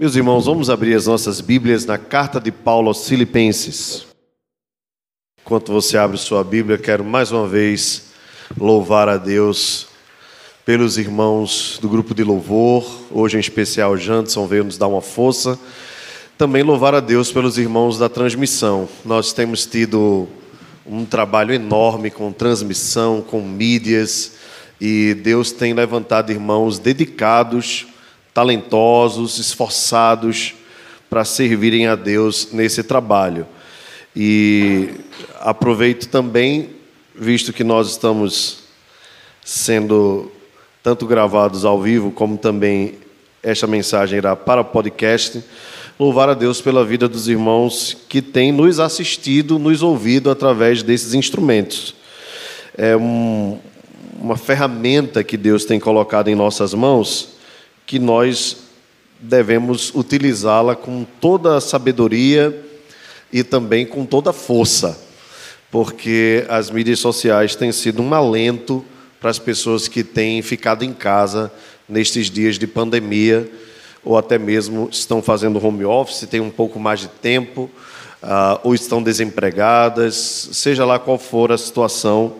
Meus irmãos, vamos abrir as nossas Bíblias na carta de Paulo aos Filipenses. Enquanto você abre sua Bíblia, quero mais uma vez louvar a Deus pelos irmãos do grupo de louvor. Hoje, em especial, Janderson veio nos dar uma força. Também louvar a Deus pelos irmãos da transmissão. Nós temos tido um trabalho enorme com transmissão, com mídias, e Deus tem levantado irmãos dedicados talentosos, esforçados para servirem a Deus nesse trabalho. E aproveito também, visto que nós estamos sendo tanto gravados ao vivo, como também esta mensagem irá para podcast, louvar a Deus pela vida dos irmãos que têm nos assistido, nos ouvido através desses instrumentos. É um, uma ferramenta que Deus tem colocado em nossas mãos que nós devemos utilizá-la com toda a sabedoria e também com toda a força, porque as mídias sociais têm sido um alento para as pessoas que têm ficado em casa nestes dias de pandemia, ou até mesmo estão fazendo home office, têm um pouco mais de tempo, uh, ou estão desempregadas, seja lá qual for a situação.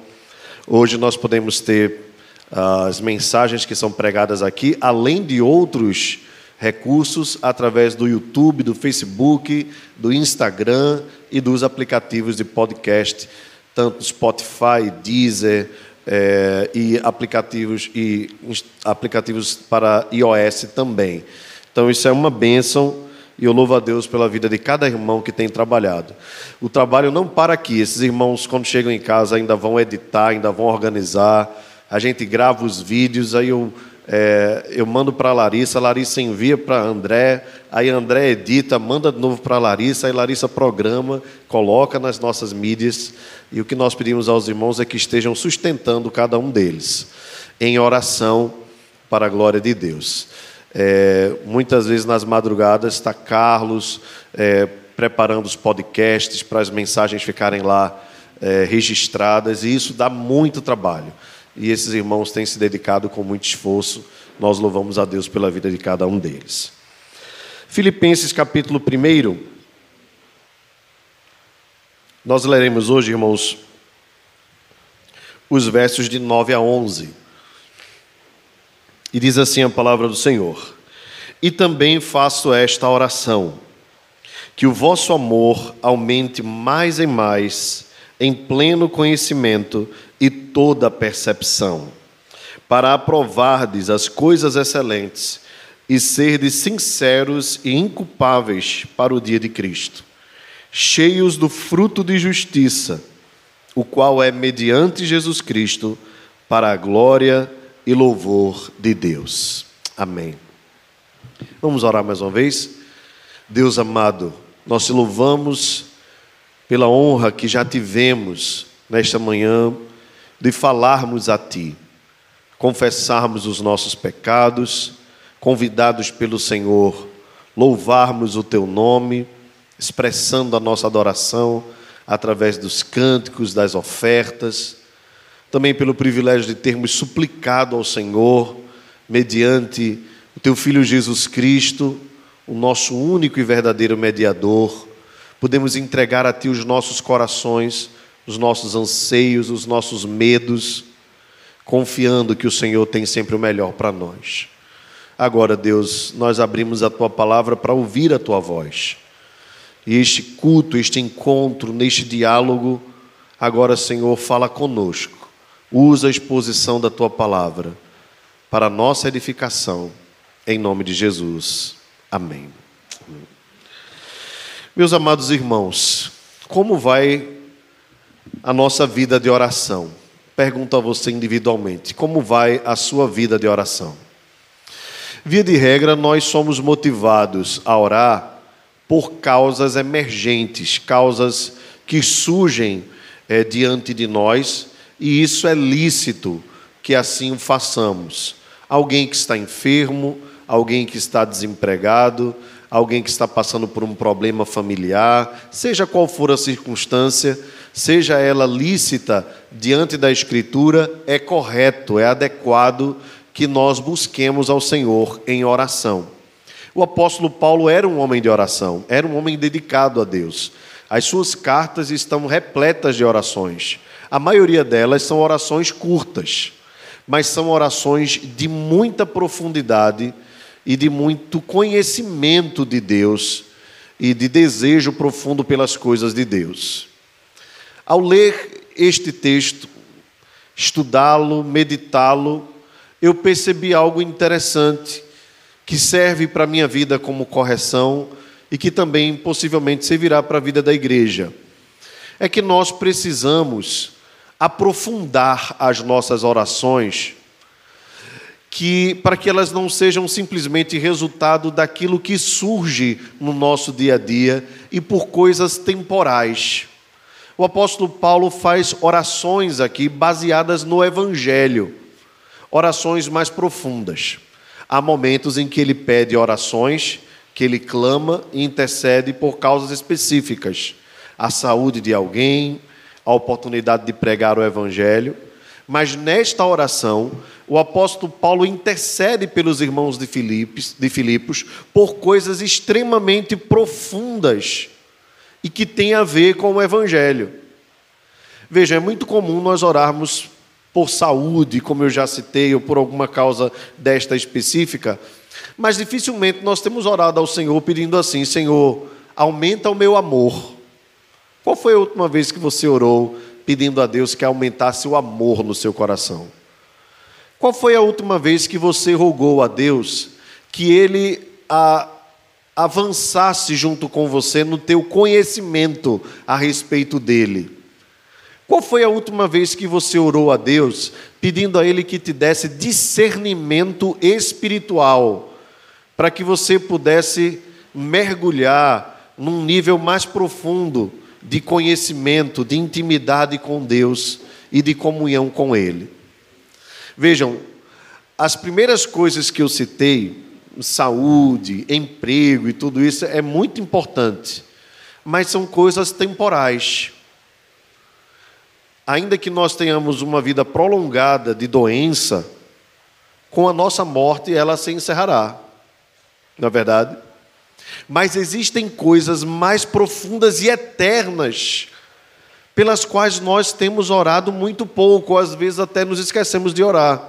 Hoje nós podemos ter as mensagens que são pregadas aqui, além de outros recursos através do YouTube, do Facebook, do Instagram e dos aplicativos de podcast, tanto Spotify, Deezer é, e aplicativos e aplicativos para iOS também. Então isso é uma bênção e eu louvo a Deus pela vida de cada irmão que tem trabalhado. O trabalho não para aqui. Esses irmãos, quando chegam em casa, ainda vão editar, ainda vão organizar a gente grava os vídeos, aí eu, é, eu mando para a Larissa, Larissa envia para André, aí André edita, manda de novo para a Larissa, aí Larissa programa, coloca nas nossas mídias, e o que nós pedimos aos irmãos é que estejam sustentando cada um deles, em oração para a glória de Deus. É, muitas vezes nas madrugadas está Carlos é, preparando os podcasts para as mensagens ficarem lá é, registradas, e isso dá muito trabalho e esses irmãos têm se dedicado com muito esforço. Nós louvamos a Deus pela vida de cada um deles. Filipenses capítulo 1. Nós leremos hoje, irmãos, os versos de 9 a 11. E diz assim a palavra do Senhor: E também faço esta oração, que o vosso amor aumente mais e mais em pleno conhecimento e toda percepção, para aprovardes as coisas excelentes e serdes sinceros e inculpáveis para o dia de Cristo, cheios do fruto de justiça, o qual é mediante Jesus Cristo, para a glória e louvor de Deus. Amém. Vamos orar mais uma vez? Deus amado, nós te louvamos pela honra que já tivemos nesta manhã de falarmos a Ti, confessarmos os nossos pecados, convidados pelo Senhor, louvarmos o Teu nome, expressando a nossa adoração através dos cânticos, das ofertas, também pelo privilégio de termos suplicado ao Senhor, mediante o Teu Filho Jesus Cristo, o nosso único e verdadeiro mediador, podemos entregar a Ti os nossos corações os nossos anseios, os nossos medos, confiando que o Senhor tem sempre o melhor para nós. Agora, Deus, nós abrimos a tua palavra para ouvir a tua voz. E este culto, este encontro, neste diálogo, agora, Senhor, fala conosco. Usa a exposição da tua palavra para a nossa edificação, em nome de Jesus. Amém. Meus amados irmãos, como vai a nossa vida de oração. Pergunto a você individualmente: como vai a sua vida de oração? Via de regra, nós somos motivados a orar por causas emergentes, causas que surgem é, diante de nós, e isso é lícito que assim o façamos. Alguém que está enfermo, alguém que está desempregado, alguém que está passando por um problema familiar, seja qual for a circunstância, seja ela lícita diante da Escritura, é correto, é adequado que nós busquemos ao Senhor em oração. O apóstolo Paulo era um homem de oração, era um homem dedicado a Deus. As suas cartas estão repletas de orações. A maioria delas são orações curtas, mas são orações de muita profundidade e de muito conhecimento de Deus e de desejo profundo pelas coisas de Deus. Ao ler este texto, estudá-lo, meditá-lo, eu percebi algo interessante que serve para a minha vida como correção e que também possivelmente servirá para a vida da igreja. É que nós precisamos aprofundar as nossas orações, que para que elas não sejam simplesmente resultado daquilo que surge no nosso dia a dia e por coisas temporais. O apóstolo Paulo faz orações aqui baseadas no evangelho, orações mais profundas. Há momentos em que ele pede orações que ele clama e intercede por causas específicas, a saúde de alguém, a oportunidade de pregar o evangelho. Mas nesta oração, o apóstolo Paulo intercede pelos irmãos de Filipos, de Filipos por coisas extremamente profundas e que têm a ver com o evangelho. Veja, é muito comum nós orarmos por saúde, como eu já citei, ou por alguma causa desta específica, mas dificilmente nós temos orado ao Senhor pedindo assim: Senhor, aumenta o meu amor. Qual foi a última vez que você orou pedindo a Deus que aumentasse o amor no seu coração? Qual foi a última vez que você rogou a Deus que Ele a, avançasse junto com você no teu conhecimento a respeito dele? Qual foi a última vez que você orou a Deus pedindo a Ele que te desse discernimento espiritual para que você pudesse mergulhar num nível mais profundo de conhecimento, de intimidade com Deus e de comunhão com Ele. Vejam, as primeiras coisas que eu citei, saúde, emprego e tudo isso, é muito importante, mas são coisas temporais. Ainda que nós tenhamos uma vida prolongada de doença, com a nossa morte ela se encerrará na é verdade? Mas existem coisas mais profundas e eternas, pelas quais nós temos orado muito pouco, ou às vezes até nos esquecemos de orar.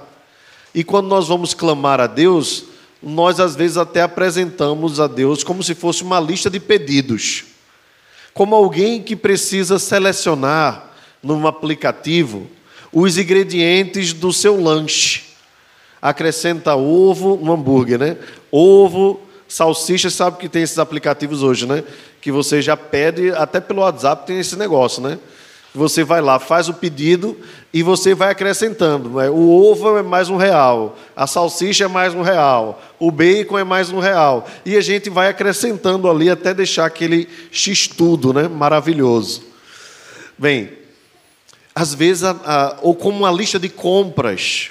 E quando nós vamos clamar a Deus, nós às vezes até apresentamos a Deus como se fosse uma lista de pedidos, como alguém que precisa selecionar num aplicativo os ingredientes do seu lanche acrescenta ovo no hambúrguer, né? Ovo, salsicha, sabe que tem esses aplicativos hoje, né? Que você já pede, até pelo WhatsApp tem esse negócio, né? Você vai lá, faz o pedido e você vai acrescentando. Né? O ovo é mais um real, a salsicha é mais um real, o bacon é mais um real. E a gente vai acrescentando ali até deixar aquele x-tudo né? maravilhoso. Bem, às vezes, a, a, ou como uma lista de compras,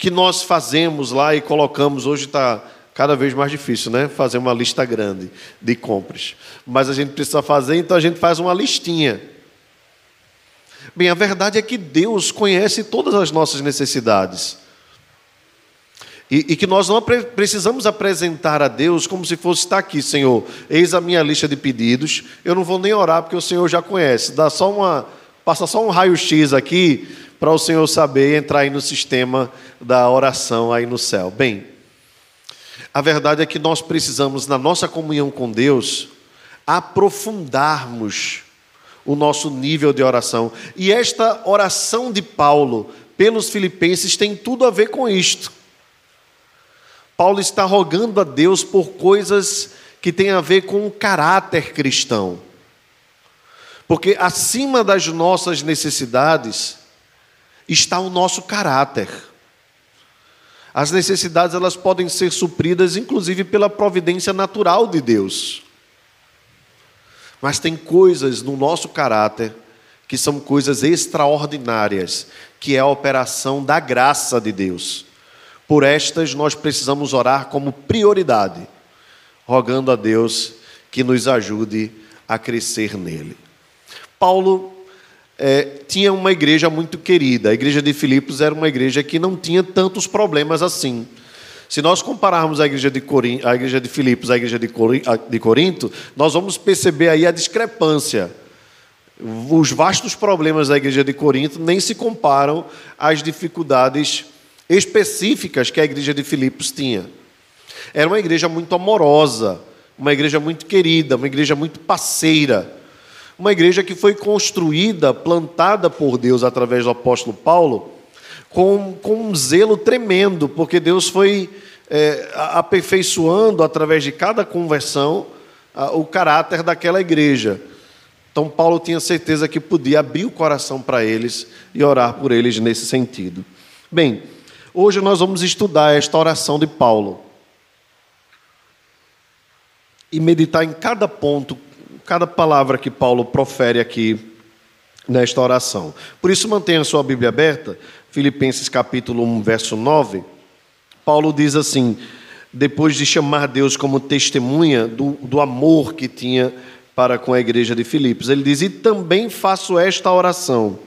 que nós fazemos lá e colocamos. Hoje está cada vez mais difícil, né? Fazer uma lista grande de compras. Mas a gente precisa fazer, então a gente faz uma listinha. Bem, a verdade é que Deus conhece todas as nossas necessidades. E, e, que nós não precisamos apresentar a Deus como se fosse estar aqui, Senhor. Eis a minha lista de pedidos. Eu não vou nem orar porque o Senhor já conhece. Dá só uma, passa só um raio-x aqui para o Senhor saber entrar aí no sistema da oração aí no céu. Bem, a verdade é que nós precisamos, na nossa comunhão com Deus, aprofundarmos o nosso nível de oração. E esta oração de Paulo pelos filipenses tem tudo a ver com isto. Paulo está rogando a Deus por coisas que têm a ver com o caráter cristão. Porque acima das nossas necessidades, está o nosso caráter. As necessidades elas podem ser supridas inclusive pela providência natural de Deus. Mas tem coisas no nosso caráter que são coisas extraordinárias, que é a operação da graça de Deus. Por estas nós precisamos orar como prioridade, rogando a Deus que nos ajude a crescer nele. Paulo é, tinha uma igreja muito querida. A igreja de Filipos era uma igreja que não tinha tantos problemas assim. Se nós compararmos a igreja de, Corinto, a igreja de Filipos à igreja de Corinto, nós vamos perceber aí a discrepância. Os vastos problemas da igreja de Corinto nem se comparam às dificuldades específicas que a igreja de Filipos tinha. Era uma igreja muito amorosa, uma igreja muito querida, uma igreja muito parceira, uma igreja que foi construída, plantada por Deus através do apóstolo Paulo, com, com um zelo tremendo, porque Deus foi é, aperfeiçoando através de cada conversão a, o caráter daquela igreja. Então, Paulo tinha certeza que podia abrir o coração para eles e orar por eles nesse sentido. Bem, Hoje nós vamos estudar esta oração de Paulo e meditar em cada ponto, cada palavra que Paulo profere aqui nesta oração. Por isso, mantenha sua Bíblia aberta, Filipenses capítulo 1, verso 9. Paulo diz assim, depois de chamar Deus como testemunha do, do amor que tinha para com a igreja de Filipos, ele diz: E também faço esta oração,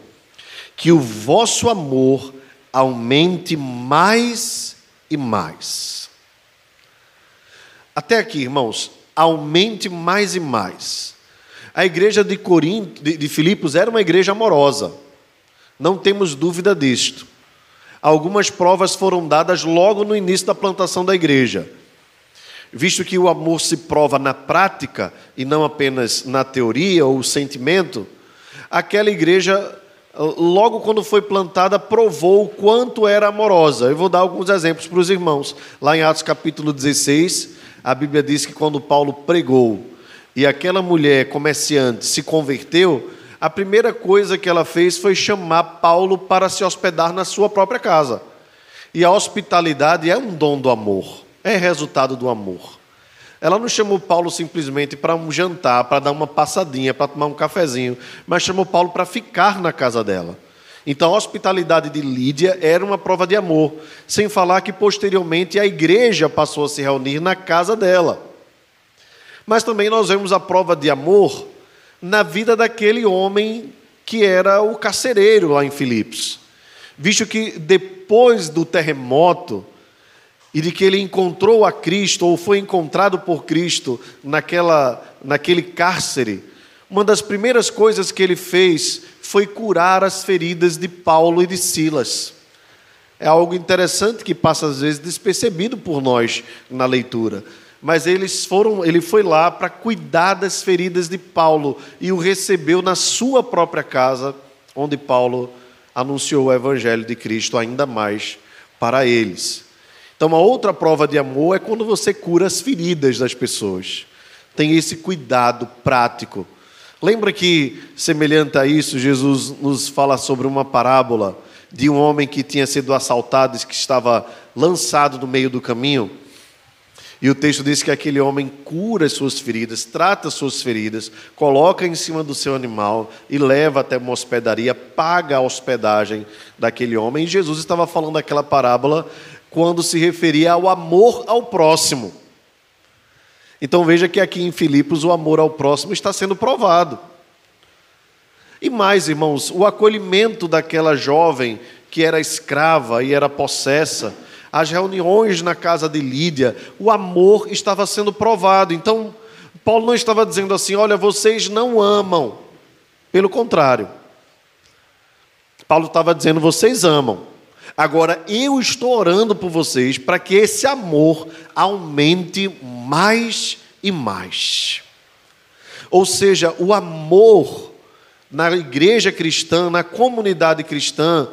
que o vosso amor aumente mais e mais. Até aqui, irmãos, aumente mais e mais. A igreja de Corinto, de, de Filipos era uma igreja amorosa. Não temos dúvida disto. Algumas provas foram dadas logo no início da plantação da igreja. Visto que o amor se prova na prática e não apenas na teoria ou sentimento, aquela igreja logo quando foi plantada, provou o quanto era amorosa. Eu vou dar alguns exemplos para os irmãos. Lá em Atos capítulo 16, a Bíblia diz que quando Paulo pregou e aquela mulher comerciante se converteu, a primeira coisa que ela fez foi chamar Paulo para se hospedar na sua própria casa. E a hospitalidade é um dom do amor, é resultado do amor. Ela não chamou Paulo simplesmente para um jantar, para dar uma passadinha, para tomar um cafezinho, mas chamou Paulo para ficar na casa dela. Então a hospitalidade de Lídia era uma prova de amor, sem falar que posteriormente a igreja passou a se reunir na casa dela. Mas também nós vemos a prova de amor na vida daquele homem que era o carcereiro lá em Filipos. Visto que depois do terremoto, e de que ele encontrou a Cristo ou foi encontrado por Cristo naquela, naquele cárcere, uma das primeiras coisas que ele fez foi curar as feridas de Paulo e de Silas. É algo interessante que passa às vezes despercebido por nós na leitura. Mas eles foram, ele foi lá para cuidar das feridas de Paulo e o recebeu na sua própria casa, onde Paulo anunciou o evangelho de Cristo ainda mais para eles. Então, uma outra prova de amor é quando você cura as feridas das pessoas. Tem esse cuidado prático. Lembra que, semelhante a isso, Jesus nos fala sobre uma parábola de um homem que tinha sido assaltado e que estava lançado no meio do caminho? E o texto diz que aquele homem cura as suas feridas, trata as suas feridas, coloca em cima do seu animal e leva até uma hospedaria, paga a hospedagem daquele homem. E Jesus estava falando aquela parábola quando se referia ao amor ao próximo. Então veja que aqui em Filipos o amor ao próximo está sendo provado. E mais, irmãos, o acolhimento daquela jovem que era escrava e era possessa, as reuniões na casa de Lídia, o amor estava sendo provado. Então, Paulo não estava dizendo assim: olha, vocês não amam. Pelo contrário. Paulo estava dizendo: vocês amam. Agora, eu estou orando por vocês para que esse amor aumente mais e mais. Ou seja, o amor na igreja cristã, na comunidade cristã,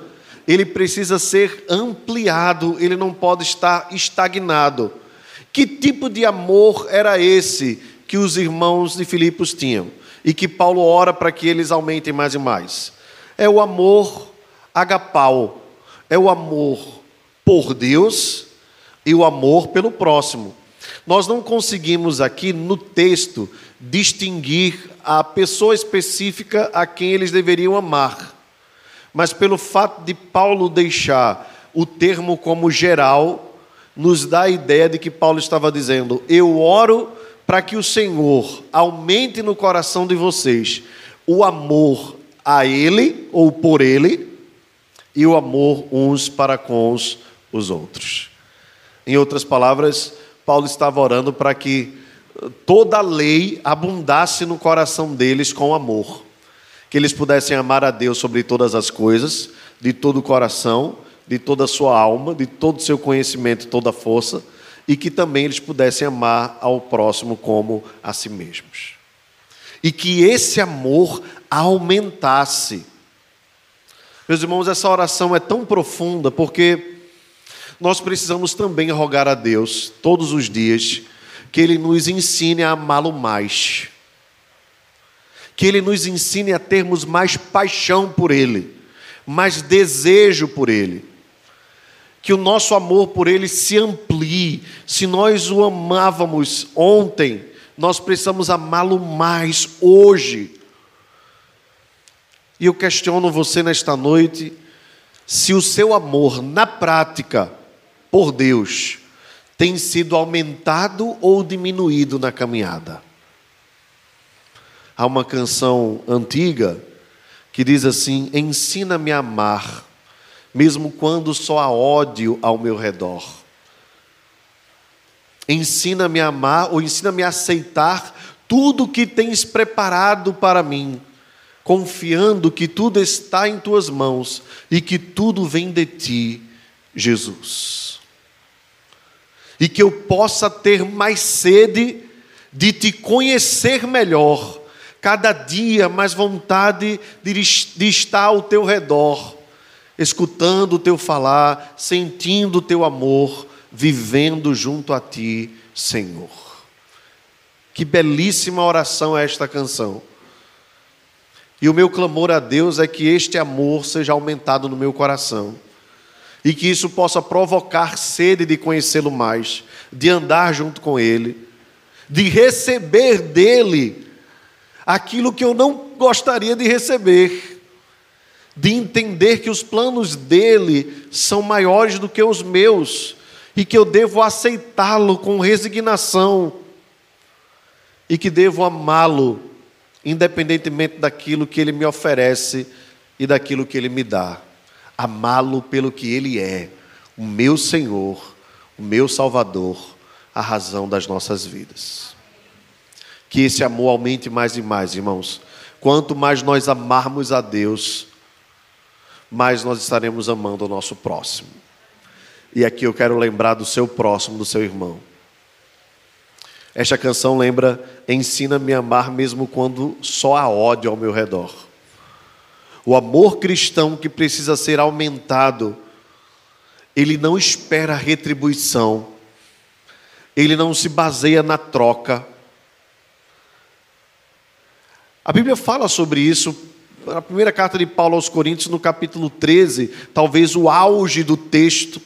ele precisa ser ampliado, ele não pode estar estagnado. Que tipo de amor era esse que os irmãos de Filipos tinham? E que Paulo ora para que eles aumentem mais e mais? É o amor agapau, é o amor por Deus e o amor pelo próximo. Nós não conseguimos aqui no texto distinguir a pessoa específica a quem eles deveriam amar, mas pelo fato de Paulo deixar o termo como geral, nos dá a ideia de que Paulo estava dizendo: Eu oro para que o Senhor aumente no coração de vocês o amor a Ele ou por Ele e o amor uns para com os outros. Em outras palavras, Paulo estava orando para que toda a lei abundasse no coração deles com amor. Que eles pudessem amar a Deus sobre todas as coisas, de todo o coração, de toda a sua alma, de todo o seu conhecimento, toda a força, e que também eles pudessem amar ao próximo como a si mesmos. E que esse amor aumentasse. Meus irmãos, essa oração é tão profunda porque nós precisamos também rogar a Deus todos os dias que Ele nos ensine a amá-lo mais, que Ele nos ensine a termos mais paixão por Ele, mais desejo por Ele, que o nosso amor por Ele se amplie. Se nós o amávamos ontem, nós precisamos amá-lo mais hoje. E eu questiono você nesta noite se o seu amor na prática por Deus tem sido aumentado ou diminuído na caminhada. Há uma canção antiga que diz assim: Ensina-me a amar, mesmo quando só há ódio ao meu redor. Ensina-me a amar ou ensina-me a aceitar tudo que tens preparado para mim, confiando que tudo está em tuas mãos e que tudo vem de ti, Jesus e que eu possa ter mais sede de te conhecer melhor, cada dia mais vontade de, estar ao teu redor, escutando o teu falar, sentindo o teu amor, vivendo junto a ti, Senhor. Que belíssima oração é esta canção. E o meu clamor a Deus é que este amor seja aumentado no meu coração e que isso possa provocar sede de conhecê-lo mais, de andar junto com Ele, de receber dele aquilo que eu não gostaria de receber, de entender que os planos dele são maiores do que os meus e que eu devo aceitá-lo com resignação e que devo amá-lo, independentemente daquilo que ele me oferece e daquilo que ele me dá amá-lo pelo que ele é, o meu Senhor, o meu Salvador, a razão das nossas vidas. Que esse amor aumente mais e mais, irmãos. Quanto mais nós amarmos a Deus, mais nós estaremos amando o nosso próximo. E aqui eu quero lembrar do seu próximo, do seu irmão. Esta canção lembra: ensina-me a amar mesmo quando só há ódio ao meu redor. O amor cristão que precisa ser aumentado, ele não espera retribuição, ele não se baseia na troca. A Bíblia fala sobre isso na primeira carta de Paulo aos Coríntios, no capítulo 13, talvez o auge do texto.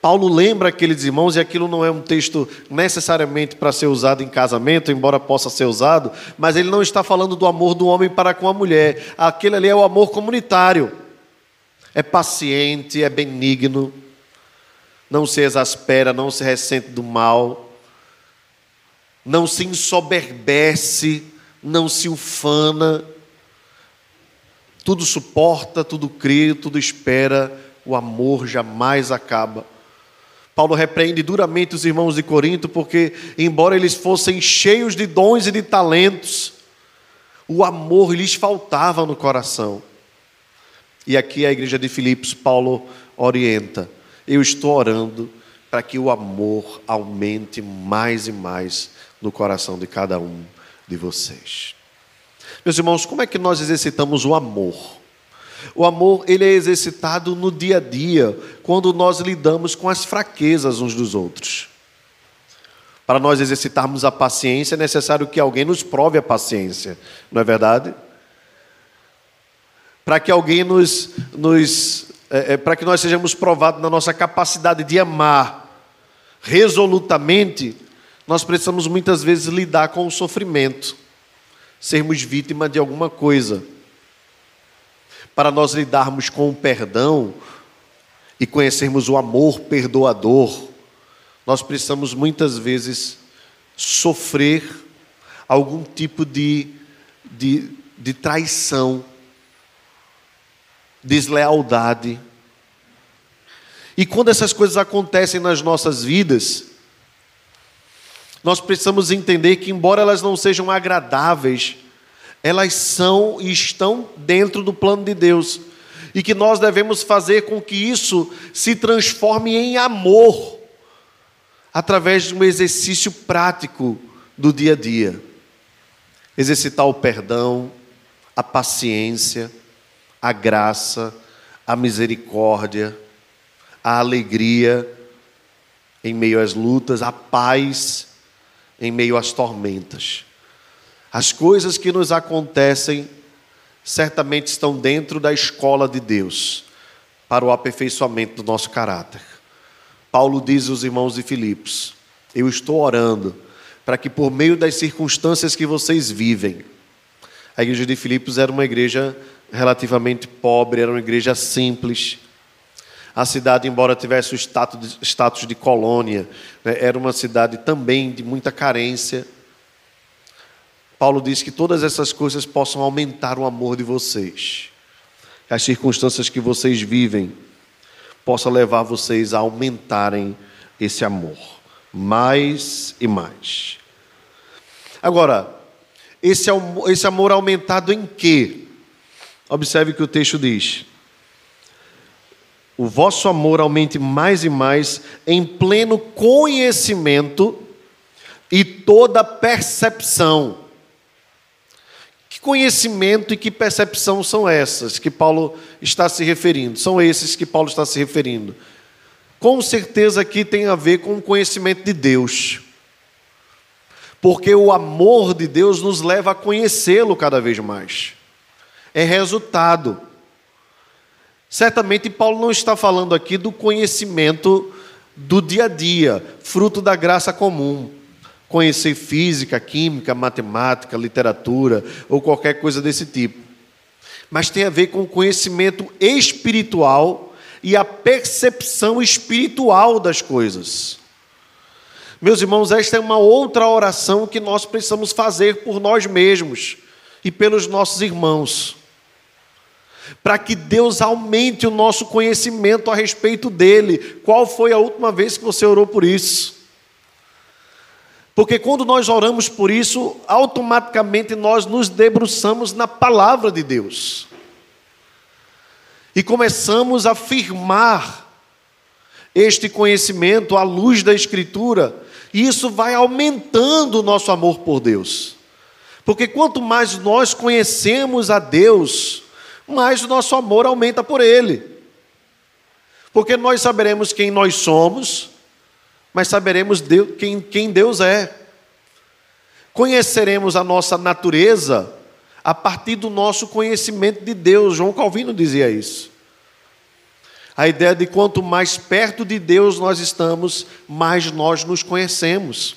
Paulo lembra aqueles irmãos, e aquilo não é um texto necessariamente para ser usado em casamento, embora possa ser usado, mas ele não está falando do amor do homem para com a mulher. Aquele ali é o amor comunitário. É paciente, é benigno, não se exaspera, não se ressente do mal, não se ensoberbece, não se ufana, tudo suporta, tudo crê, tudo espera, o amor jamais acaba. Paulo repreende duramente os irmãos de Corinto, porque, embora eles fossem cheios de dons e de talentos, o amor lhes faltava no coração. E aqui a igreja de Filipos, Paulo orienta: eu estou orando para que o amor aumente mais e mais no coração de cada um de vocês. Meus irmãos, como é que nós exercitamos o amor? O amor, ele é exercitado no dia a dia, quando nós lidamos com as fraquezas uns dos outros. Para nós exercitarmos a paciência, é necessário que alguém nos prove a paciência, não é verdade? Para que alguém nos, nos é, é, para que nós sejamos provados na nossa capacidade de amar resolutamente, nós precisamos muitas vezes lidar com o sofrimento, sermos vítima de alguma coisa para nós lidarmos com o perdão e conhecermos o amor perdoador, nós precisamos muitas vezes sofrer algum tipo de, de, de traição, deslealdade. E quando essas coisas acontecem nas nossas vidas, nós precisamos entender que, embora elas não sejam agradáveis, elas são e estão dentro do plano de Deus. E que nós devemos fazer com que isso se transforme em amor, através de um exercício prático do dia a dia. Exercitar o perdão, a paciência, a graça, a misericórdia, a alegria em meio às lutas, a paz em meio às tormentas. As coisas que nos acontecem certamente estão dentro da escola de Deus para o aperfeiçoamento do nosso caráter. Paulo diz aos irmãos de Filipos: Eu estou orando para que por meio das circunstâncias que vocês vivem, a igreja de Filipos era uma igreja relativamente pobre, era uma igreja simples. A cidade, embora tivesse o status de, colônia, né, era uma cidade também de muita carência. Paulo diz que todas essas coisas possam aumentar o amor de vocês. As circunstâncias que vocês vivem possam levar vocês a aumentarem esse amor, mais e mais. Agora, esse, esse amor aumentado em quê? Observe que o texto diz. O vosso amor aumente mais e mais em pleno conhecimento e toda percepção. Que conhecimento e que percepção são essas que Paulo está se referindo? São esses que Paulo está se referindo. Com certeza aqui tem a ver com o conhecimento de Deus. Porque o amor de Deus nos leva a conhecê-lo cada vez mais. É resultado. Certamente Paulo não está falando aqui do conhecimento do dia a dia, fruto da graça comum. Conhecer física, química, matemática, literatura ou qualquer coisa desse tipo. Mas tem a ver com o conhecimento espiritual e a percepção espiritual das coisas. Meus irmãos, esta é uma outra oração que nós precisamos fazer por nós mesmos e pelos nossos irmãos. Para que Deus aumente o nosso conhecimento a respeito dele. Qual foi a última vez que você orou por isso? Porque quando nós oramos por isso, automaticamente nós nos debruçamos na palavra de Deus. E começamos a afirmar este conhecimento à luz da Escritura e isso vai aumentando o nosso amor por Deus. Porque quanto mais nós conhecemos a Deus, mais o nosso amor aumenta por Ele. Porque nós saberemos quem nós somos, mas saberemos Deus, quem, quem Deus é. Conheceremos a nossa natureza a partir do nosso conhecimento de Deus. João Calvino dizia isso. A ideia de quanto mais perto de Deus nós estamos, mais nós nos conhecemos.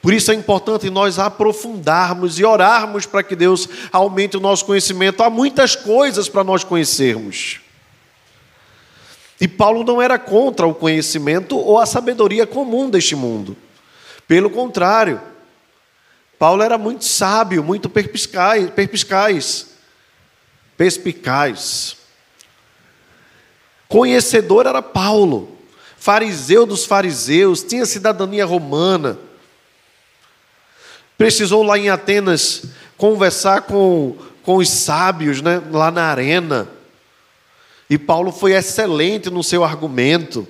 Por isso é importante nós aprofundarmos e orarmos para que Deus aumente o nosso conhecimento. Há muitas coisas para nós conhecermos. E Paulo não era contra o conhecimento ou a sabedoria comum deste mundo. Pelo contrário, Paulo era muito sábio, muito perspicaz, perspicaz, perspicaz. Conhecedor era Paulo, fariseu dos fariseus, tinha cidadania romana. Precisou lá em Atenas conversar com, com os sábios, né, lá na arena. E Paulo foi excelente no seu argumento.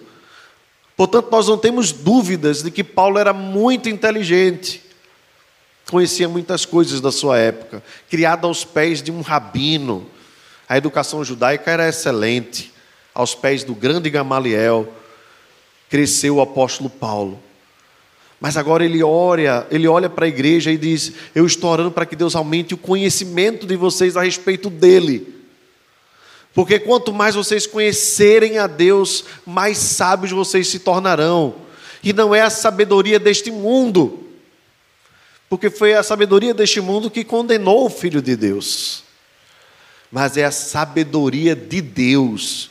Portanto, nós não temos dúvidas de que Paulo era muito inteligente, conhecia muitas coisas da sua época, criado aos pés de um rabino. A educação judaica era excelente aos pés do grande Gamaliel, cresceu o apóstolo Paulo. Mas agora ele olha, ele olha para a igreja e diz: Eu estou orando para que Deus aumente o conhecimento de vocês a respeito dele. Porque quanto mais vocês conhecerem a Deus, mais sábios vocês se tornarão. E não é a sabedoria deste mundo, porque foi a sabedoria deste mundo que condenou o Filho de Deus, mas é a sabedoria de Deus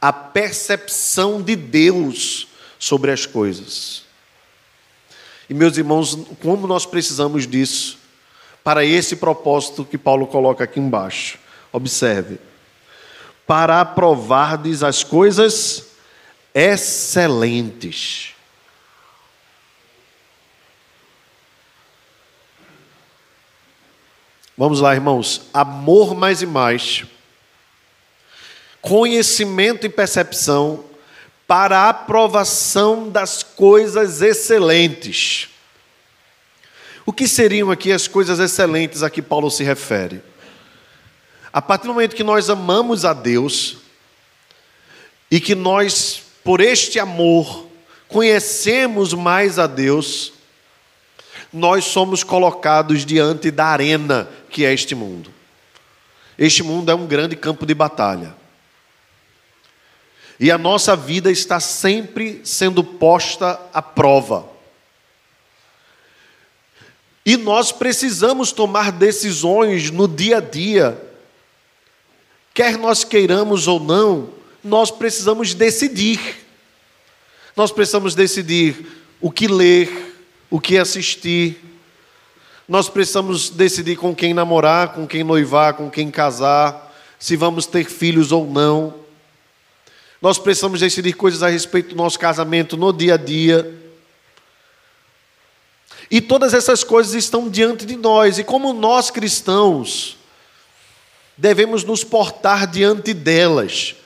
a percepção de Deus sobre as coisas. E meus irmãos, como nós precisamos disso para esse propósito que Paulo coloca aqui embaixo. Observe. Para aprovardes as coisas excelentes. Vamos lá, irmãos. Amor mais e mais, conhecimento e percepção para a aprovação das coisas excelentes. O que seriam aqui as coisas excelentes a que Paulo se refere? A partir do momento que nós amamos a Deus e que nós, por este amor, conhecemos mais a Deus, nós somos colocados diante da arena que é este mundo. Este mundo é um grande campo de batalha. E a nossa vida está sempre sendo posta à prova. E nós precisamos tomar decisões no dia a dia. Quer nós queiramos ou não, nós precisamos decidir. Nós precisamos decidir o que ler, o que assistir, nós precisamos decidir com quem namorar, com quem noivar, com quem casar, se vamos ter filhos ou não. Nós precisamos decidir coisas a respeito do nosso casamento no dia a dia. E todas essas coisas estão diante de nós, e como nós cristãos, devemos nos portar diante delas.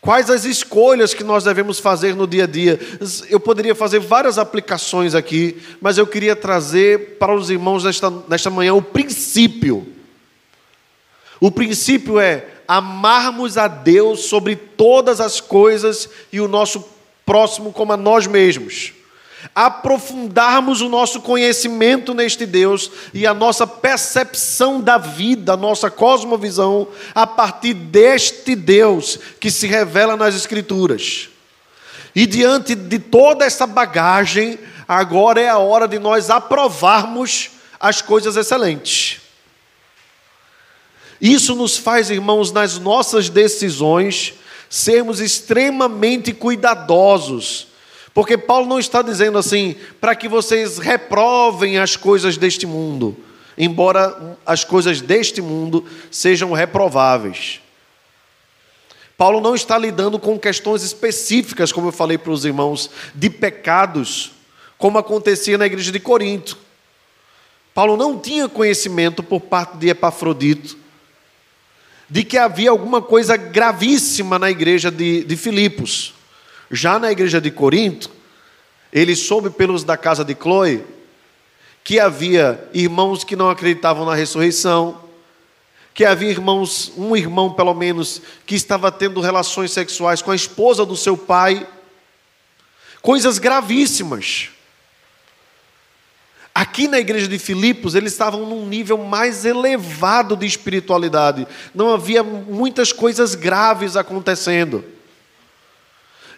Quais as escolhas que nós devemos fazer no dia a dia? Eu poderia fazer várias aplicações aqui, mas eu queria trazer para os irmãos nesta, nesta manhã o princípio. O princípio é amarmos a Deus sobre todas as coisas e o nosso próximo como a nós mesmos aprofundarmos o nosso conhecimento neste Deus e a nossa percepção da vida, a nossa cosmovisão, a partir deste Deus que se revela nas Escrituras. E diante de toda essa bagagem, agora é a hora de nós aprovarmos as coisas excelentes. Isso nos faz, irmãos, nas nossas decisões, sermos extremamente cuidadosos porque Paulo não está dizendo assim, para que vocês reprovem as coisas deste mundo, embora as coisas deste mundo sejam reprováveis. Paulo não está lidando com questões específicas, como eu falei para os irmãos, de pecados, como acontecia na igreja de Corinto. Paulo não tinha conhecimento por parte de Epafrodito de que havia alguma coisa gravíssima na igreja de, de Filipos. Já na igreja de Corinto, ele soube pelos da casa de Chloe que havia irmãos que não acreditavam na ressurreição, que havia irmãos, um irmão pelo menos, que estava tendo relações sexuais com a esposa do seu pai, coisas gravíssimas. Aqui na igreja de Filipos, eles estavam num nível mais elevado de espiritualidade, não havia muitas coisas graves acontecendo.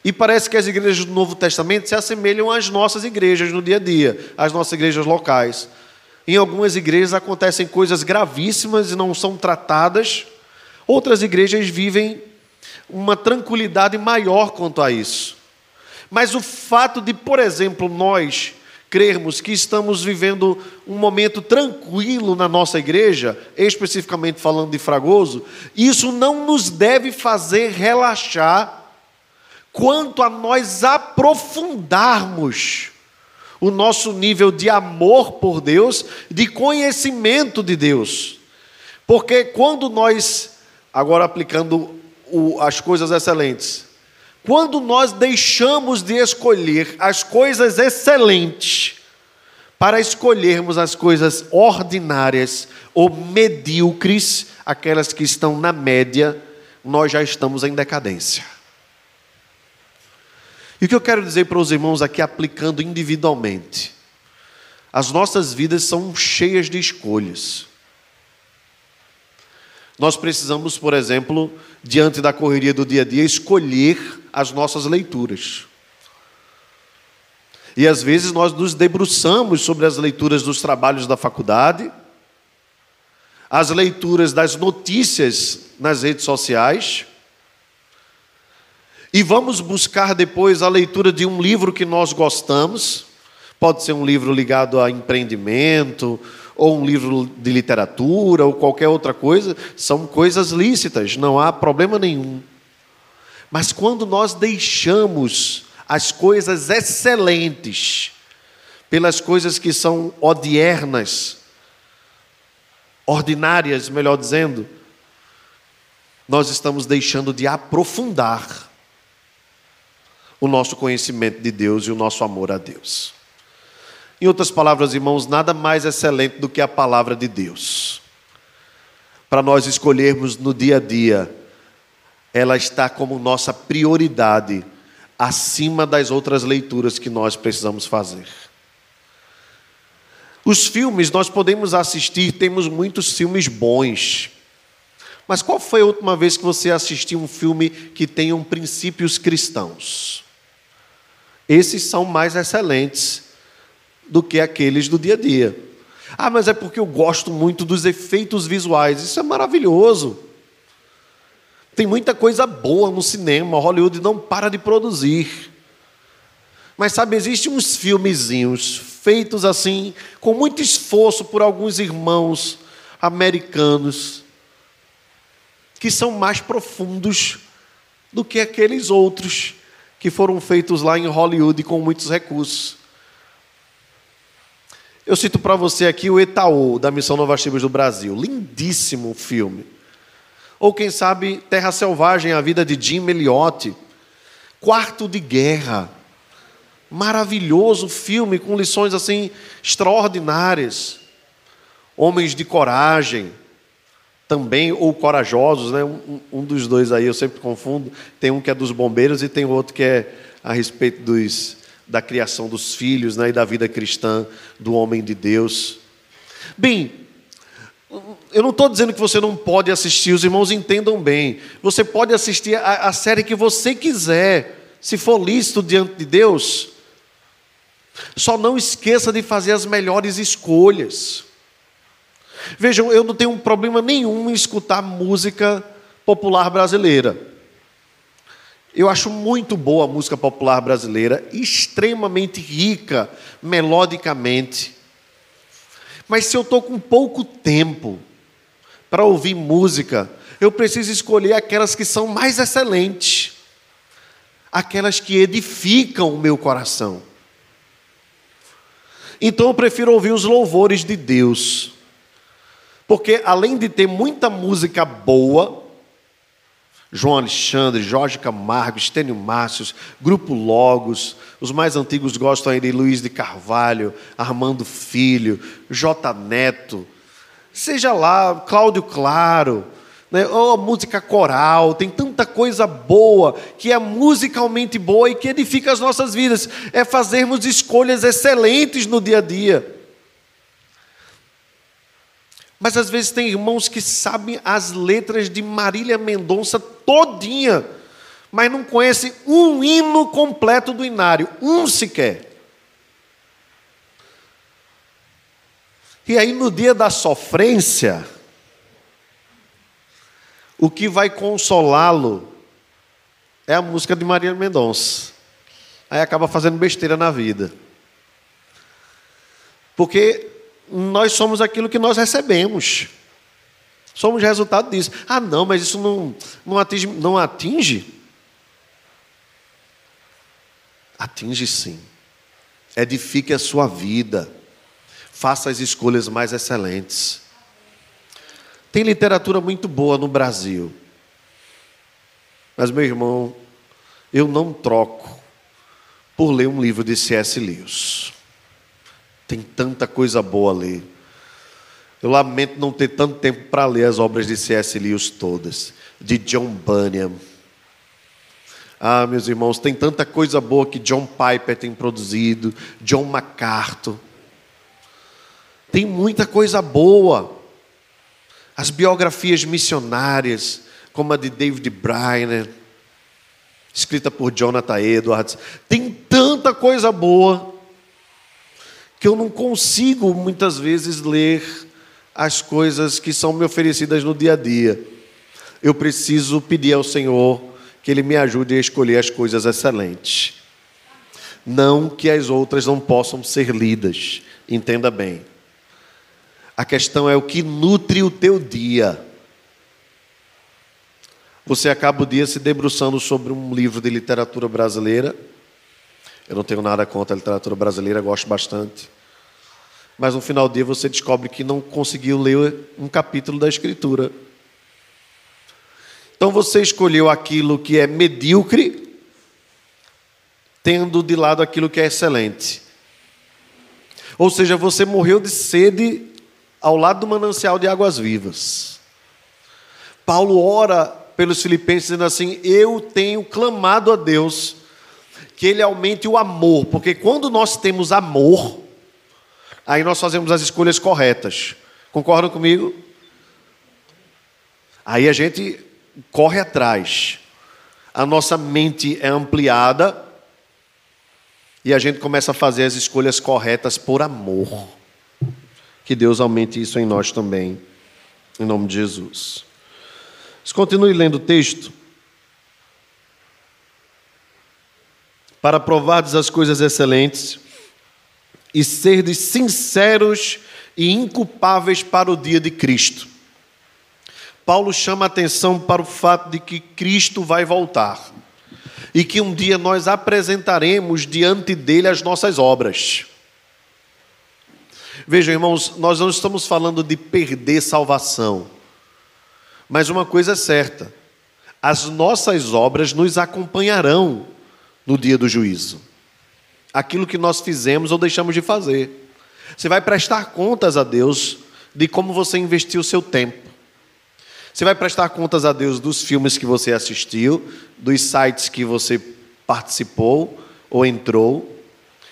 E parece que as igrejas do Novo Testamento se assemelham às nossas igrejas no dia a dia, às nossas igrejas locais. Em algumas igrejas acontecem coisas gravíssimas e não são tratadas, outras igrejas vivem uma tranquilidade maior quanto a isso. Mas o fato de, por exemplo, nós crermos que estamos vivendo um momento tranquilo na nossa igreja, especificamente falando de Fragoso, isso não nos deve fazer relaxar quanto a nós aprofundarmos o nosso nível de amor por Deus, de conhecimento de Deus. Porque quando nós, agora aplicando o, as coisas excelentes, quando nós deixamos de escolher as coisas excelentes para escolhermos as coisas ordinárias ou medíocres, aquelas que estão na média, nós já estamos em decadência. E o que eu quero dizer para os irmãos aqui, aplicando individualmente? As nossas vidas são cheias de escolhas. Nós precisamos, por exemplo, diante da correria do dia a dia, escolher as nossas leituras. E às vezes nós nos debruçamos sobre as leituras dos trabalhos da faculdade, as leituras das notícias nas redes sociais, e vamos buscar depois a leitura de um livro que nós gostamos, pode ser um livro ligado a empreendimento, ou um livro de literatura, ou qualquer outra coisa, são coisas lícitas, não há problema nenhum. Mas quando nós deixamos as coisas excelentes pelas coisas que são odiernas, ordinárias, melhor dizendo, nós estamos deixando de aprofundar o nosso conhecimento de Deus e o nosso amor a Deus. Em outras palavras, irmãos, nada mais excelente do que a palavra de Deus. Para nós escolhermos no dia a dia, ela está como nossa prioridade acima das outras leituras que nós precisamos fazer. Os filmes nós podemos assistir, temos muitos filmes bons. Mas qual foi a última vez que você assistiu um filme que tenha princípios cristãos? Esses são mais excelentes do que aqueles do dia a dia. Ah, mas é porque eu gosto muito dos efeitos visuais. Isso é maravilhoso. Tem muita coisa boa no cinema, Hollywood não para de produzir. Mas sabe, existem uns filmezinhos feitos assim, com muito esforço por alguns irmãos americanos, que são mais profundos do que aqueles outros que foram feitos lá em Hollywood com muitos recursos. Eu cito para você aqui o Etaú, da Missão Novas Tribos do Brasil. Lindíssimo filme. Ou quem sabe Terra Selvagem, a vida de Jim Elliot. Quarto de Guerra. Maravilhoso filme com lições assim extraordinárias. Homens de coragem também, ou corajosos, né? Um, um, dos dois aí eu sempre confundo. Tem um que é dos bombeiros e tem outro que é a respeito dos, da criação dos filhos né? e da vida cristã do homem de Deus. Bem, eu não estou dizendo que você não pode assistir, os irmãos entendam bem. Você pode assistir a, a série que você quiser, se for lícito diante de Deus. Só não esqueça de fazer as melhores escolhas. Vejam, eu não tenho problema nenhum em escutar música popular brasileira. Eu acho muito boa a música popular brasileira, extremamente rica melodicamente. Mas se eu estou com pouco tempo para ouvir música, eu preciso escolher aquelas que são mais excelentes, aquelas que edificam o meu coração. Então eu prefiro ouvir os louvores de Deus. Porque além de ter muita música boa, João Alexandre, Jorge Camargo, Estênio Márcios, Grupo Logos, os mais antigos gostam aí de Luiz de Carvalho, Armando Filho, J. Neto, seja lá, Cláudio Claro, né? ou a música coral, tem tanta coisa boa, que é musicalmente boa e que edifica as nossas vidas, é fazermos escolhas excelentes no dia a dia. Mas às vezes tem irmãos que sabem as letras de Marília Mendonça todinha, mas não conhecem um hino completo do inário, um sequer. E aí no dia da sofrência, o que vai consolá-lo é a música de Marília Mendonça. Aí acaba fazendo besteira na vida. Porque nós somos aquilo que nós recebemos. Somos resultado disso. Ah, não, mas isso não, não, atinge, não atinge? Atinge sim. Edifique a sua vida. Faça as escolhas mais excelentes. Tem literatura muito boa no Brasil. Mas, meu irmão, eu não troco por ler um livro de C.S. Lewis. Tem tanta coisa boa a ler. Eu lamento não ter tanto tempo para ler as obras de C.S. Lewis todas, de John Bunyan. Ah, meus irmãos, tem tanta coisa boa que John Piper tem produzido, John MacArthur. Tem muita coisa boa. As biografias missionárias, como a de David Briner, escrita por Jonathan Edwards, tem tanta coisa boa que eu não consigo muitas vezes ler as coisas que são me oferecidas no dia a dia. Eu preciso pedir ao Senhor que Ele me ajude a escolher as coisas excelentes. Não que as outras não possam ser lidas, entenda bem. A questão é o que nutre o teu dia. Você acaba o dia se debruçando sobre um livro de literatura brasileira. Eu não tenho nada contra a literatura brasileira, gosto bastante. Mas no final do dia você descobre que não conseguiu ler um capítulo da Escritura. Então você escolheu aquilo que é medíocre, tendo de lado aquilo que é excelente. Ou seja, você morreu de sede ao lado do manancial de águas vivas. Paulo ora pelos filipenses, dizendo assim: Eu tenho clamado a Deus que Ele aumente o amor, porque quando nós temos amor, aí nós fazemos as escolhas corretas. Concordam comigo? Aí a gente corre atrás, a nossa mente é ampliada e a gente começa a fazer as escolhas corretas por amor. Que Deus aumente isso em nós também, em nome de Jesus. Continue lendo o texto. Para provardes as coisas excelentes e serdes sinceros e inculpáveis para o dia de Cristo. Paulo chama atenção para o fato de que Cristo vai voltar e que um dia nós apresentaremos diante dele as nossas obras. Vejam, irmãos, nós não estamos falando de perder salvação. Mas uma coisa é certa: as nossas obras nos acompanharão no dia do juízo. Aquilo que nós fizemos ou deixamos de fazer. Você vai prestar contas a Deus de como você investiu o seu tempo. Você vai prestar contas a Deus dos filmes que você assistiu, dos sites que você participou ou entrou,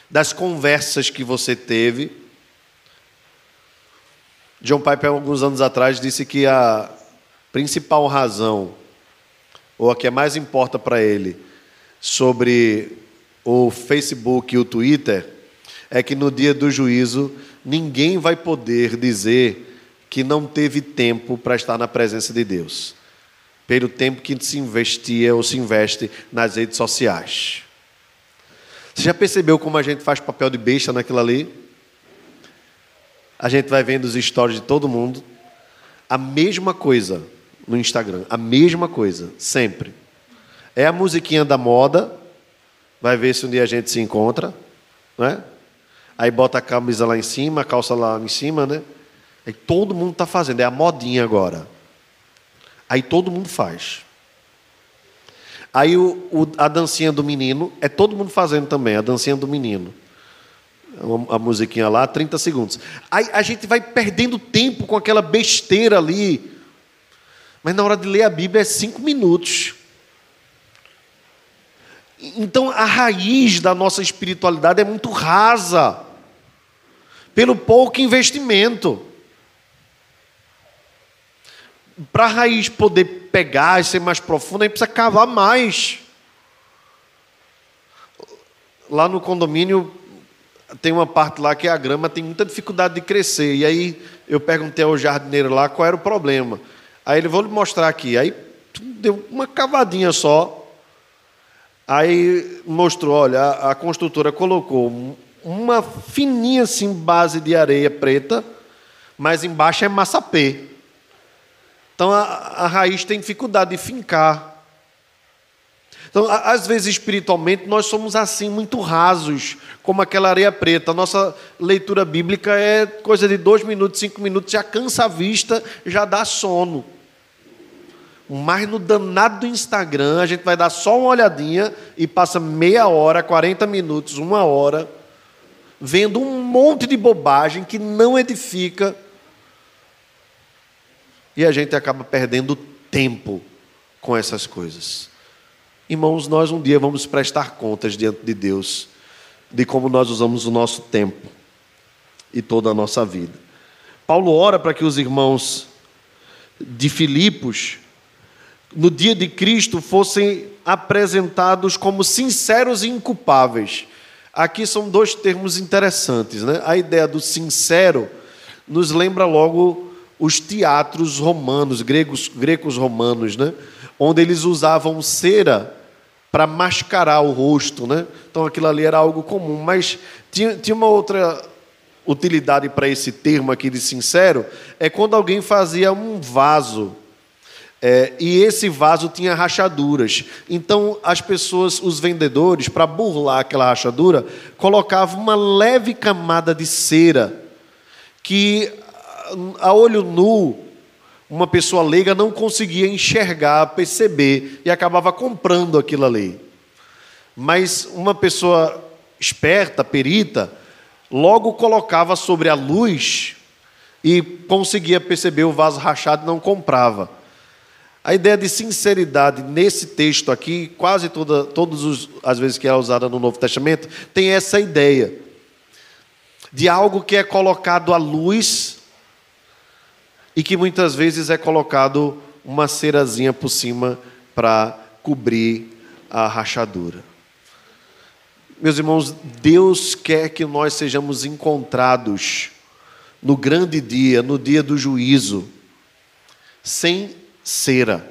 das conversas que você teve. John Piper, alguns anos atrás, disse que a, principal razão, ou a que mais importa para ele, sobre o Facebook e o Twitter, é que no dia do juízo ninguém vai poder dizer que não teve tempo para estar na presença de Deus, pelo tempo que se investia ou se investe nas redes sociais. Você já percebeu como a gente faz papel de besta naquilo ali? A gente vai vendo os stories de todo mundo, a mesma coisa no Instagram. A mesma coisa, sempre. É a musiquinha da moda, vai ver se um dia a gente se encontra, né? Aí bota a camisa lá em cima, a calça lá em cima, né? Aí todo mundo está fazendo, é a modinha agora. Aí todo mundo faz. Aí o, o, a dancinha do menino, é todo mundo fazendo também, a dancinha do menino. A musiquinha lá, 30 segundos. Aí a gente vai perdendo tempo com aquela besteira ali, mas na hora de ler a Bíblia é cinco minutos. Então a raiz da nossa espiritualidade é muito rasa, pelo pouco investimento. Para a raiz poder pegar e ser mais profunda, aí precisa cavar mais. Lá no condomínio tem uma parte lá que a grama tem muita dificuldade de crescer. E aí eu perguntei ao jardineiro lá qual era o problema. Aí ele, vou lhe mostrar aqui. Aí deu uma cavadinha só. Aí mostrou, olha, a, construtora colocou uma fininha assim base de areia preta, mas embaixo é massapê. Então a, a raiz tem dificuldade de fincar. Então, às vezes, espiritualmente, nós somos assim, muito rasos, como aquela areia preta. A nossa leitura bíblica é coisa de dois minutos, cinco minutos, já cansa a vista, já dá sono. Mas no danado do Instagram, a gente vai dar só uma olhadinha e passa meia hora, 40 minutos, uma hora, vendo um monte de bobagem que não edifica. E a gente acaba perdendo tempo com essas coisas. Irmãos, nós um dia vamos prestar contas diante de Deus de como nós usamos o nosso tempo e toda a nossa vida. Paulo ora para que os irmãos de Filipos no dia de Cristo fossem apresentados como sinceros e inculpáveis. Aqui são dois termos interessantes. Né? A ideia do sincero nos lembra logo os teatros romanos, gregos, gregos romanos, né? onde eles usavam cera para mascarar o rosto. Né? Então aquilo ali era algo comum. Mas tinha, tinha uma outra, utilidade para esse termo aqui de sincero é quando alguém fazia um vaso é, e esse vaso tinha rachaduras. Então, as pessoas, os vendedores, para burlar aquela rachadura, colocavam uma leve camada de cera que, a olho nu, uma pessoa leiga não conseguia enxergar, perceber e acabava comprando aquilo ali. Mas uma pessoa esperta, perita, logo colocava sobre a luz e conseguia perceber o vaso rachado e não comprava. A ideia de sinceridade nesse texto aqui, quase toda, todas as vezes que é usada no Novo Testamento, tem essa ideia de algo que é colocado à luz e que muitas vezes é colocado uma cerazinha por cima para cobrir a rachadura. Meus irmãos, Deus quer que nós sejamos encontrados no grande dia, no dia do juízo, sem cera,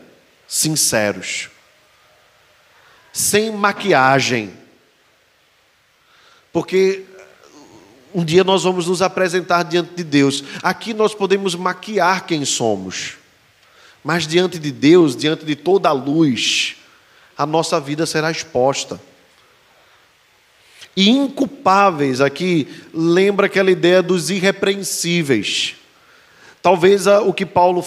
sinceros, sem maquiagem, porque um dia nós vamos nos apresentar diante de Deus. Aqui nós podemos maquiar quem somos, mas diante de Deus, diante de toda a luz, a nossa vida será exposta. E inculpáveis aqui lembra aquela ideia dos irrepreensíveis. Talvez o que Paulo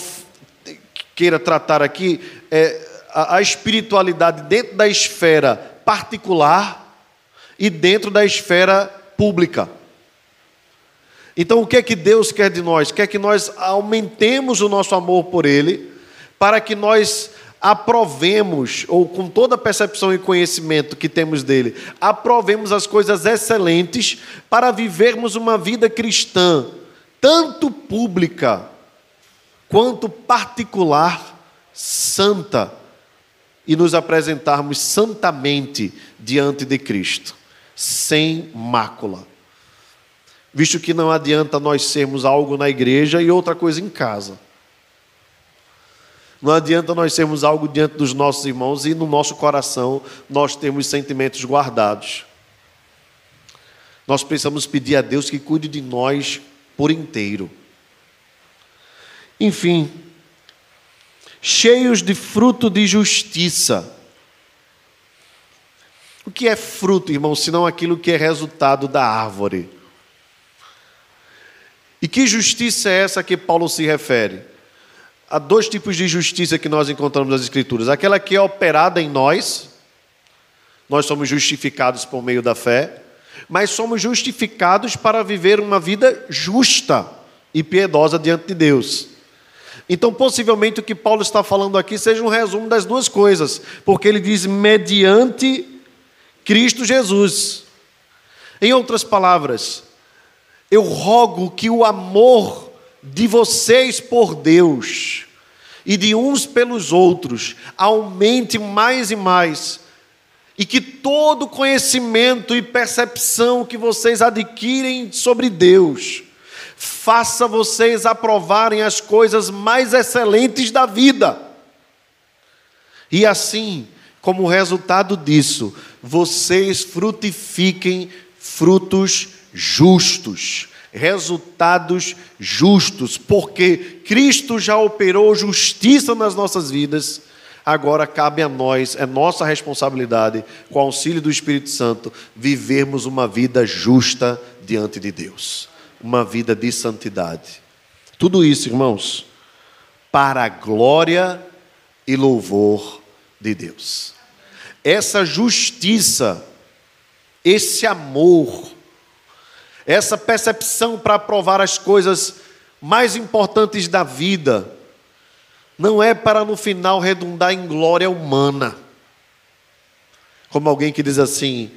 queira tratar aqui é a, a espiritualidade dentro da esfera particular e dentro da esfera pública. Então, o que é que Deus quer de nós? Quer que nós aumentemos o nosso amor por Ele, para que nós aprovemos, ou com toda a percepção e conhecimento que temos dele, aprovemos as coisas excelentes para vivermos uma vida cristã, tanto pública quanto particular, santa, e nos apresentarmos santamente diante de Cristo, sem mácula. Visto que não adianta nós sermos algo na igreja e outra coisa em casa. Não adianta nós sermos algo diante dos nossos irmãos e no nosso coração nós temos sentimentos guardados. Nós precisamos pedir a Deus que cuide de nós por inteiro. Enfim, cheios de fruto de justiça. O que é fruto, irmão, senão aquilo que é resultado da árvore? E que justiça é essa que Paulo se refere? Há dois tipos de justiça que nós encontramos nas Escrituras: aquela que é operada em nós, nós somos justificados por meio da fé, mas somos justificados para viver uma vida justa e piedosa diante de Deus. Então, possivelmente, o que Paulo está falando aqui seja um resumo das duas coisas, porque ele diz mediante Cristo Jesus. Em outras palavras, eu rogo que o amor de vocês por Deus e de uns pelos outros aumente mais e mais, e que todo conhecimento e percepção que vocês adquirem sobre Deus, faça vocês aprovarem as coisas mais excelentes da vida. E assim, como resultado disso, vocês frutifiquem frutos justos, resultados justos, porque Cristo já operou justiça nas nossas vidas. Agora cabe a nós, é nossa responsabilidade, com o auxílio do Espírito Santo, vivermos uma vida justa diante de Deus uma vida de santidade. Tudo isso, irmãos, para a glória e louvor de Deus. Essa justiça, esse amor, essa percepção para aprovar as coisas mais importantes da vida, não é para no final redundar em glória humana. Como alguém que diz assim: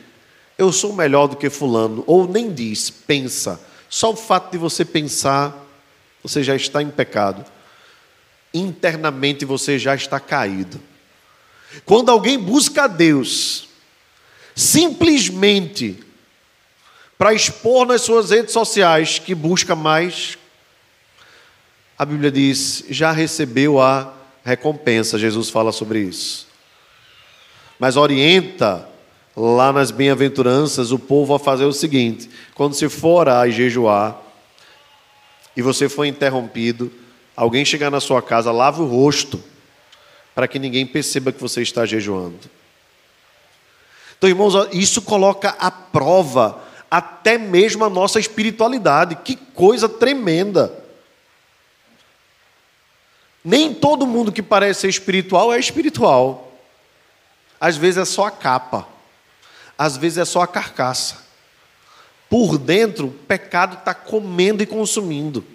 eu sou melhor do que Fulano, ou nem diz, pensa só o fato de você pensar, você já está em pecado. Internamente você já está caído. Quando alguém busca a Deus, simplesmente para expor nas suas redes sociais que busca mais, a Bíblia diz, já recebeu a recompensa. Jesus fala sobre isso. Mas orienta lá nas bem-aventuranças, o povo a fazer o seguinte: quando se for e jejuar, e você for interrompido, alguém chegar na sua casa, lave o rosto, para que ninguém perceba que você está jejuando. Então, irmãos, isso coloca à prova até mesmo a nossa espiritualidade. Que coisa tremenda! Nem todo mundo que parece ser espiritual é espiritual. Às vezes é só a capa, às vezes é só a carcaça. Por dentro, o pecado está comendo e consumindo.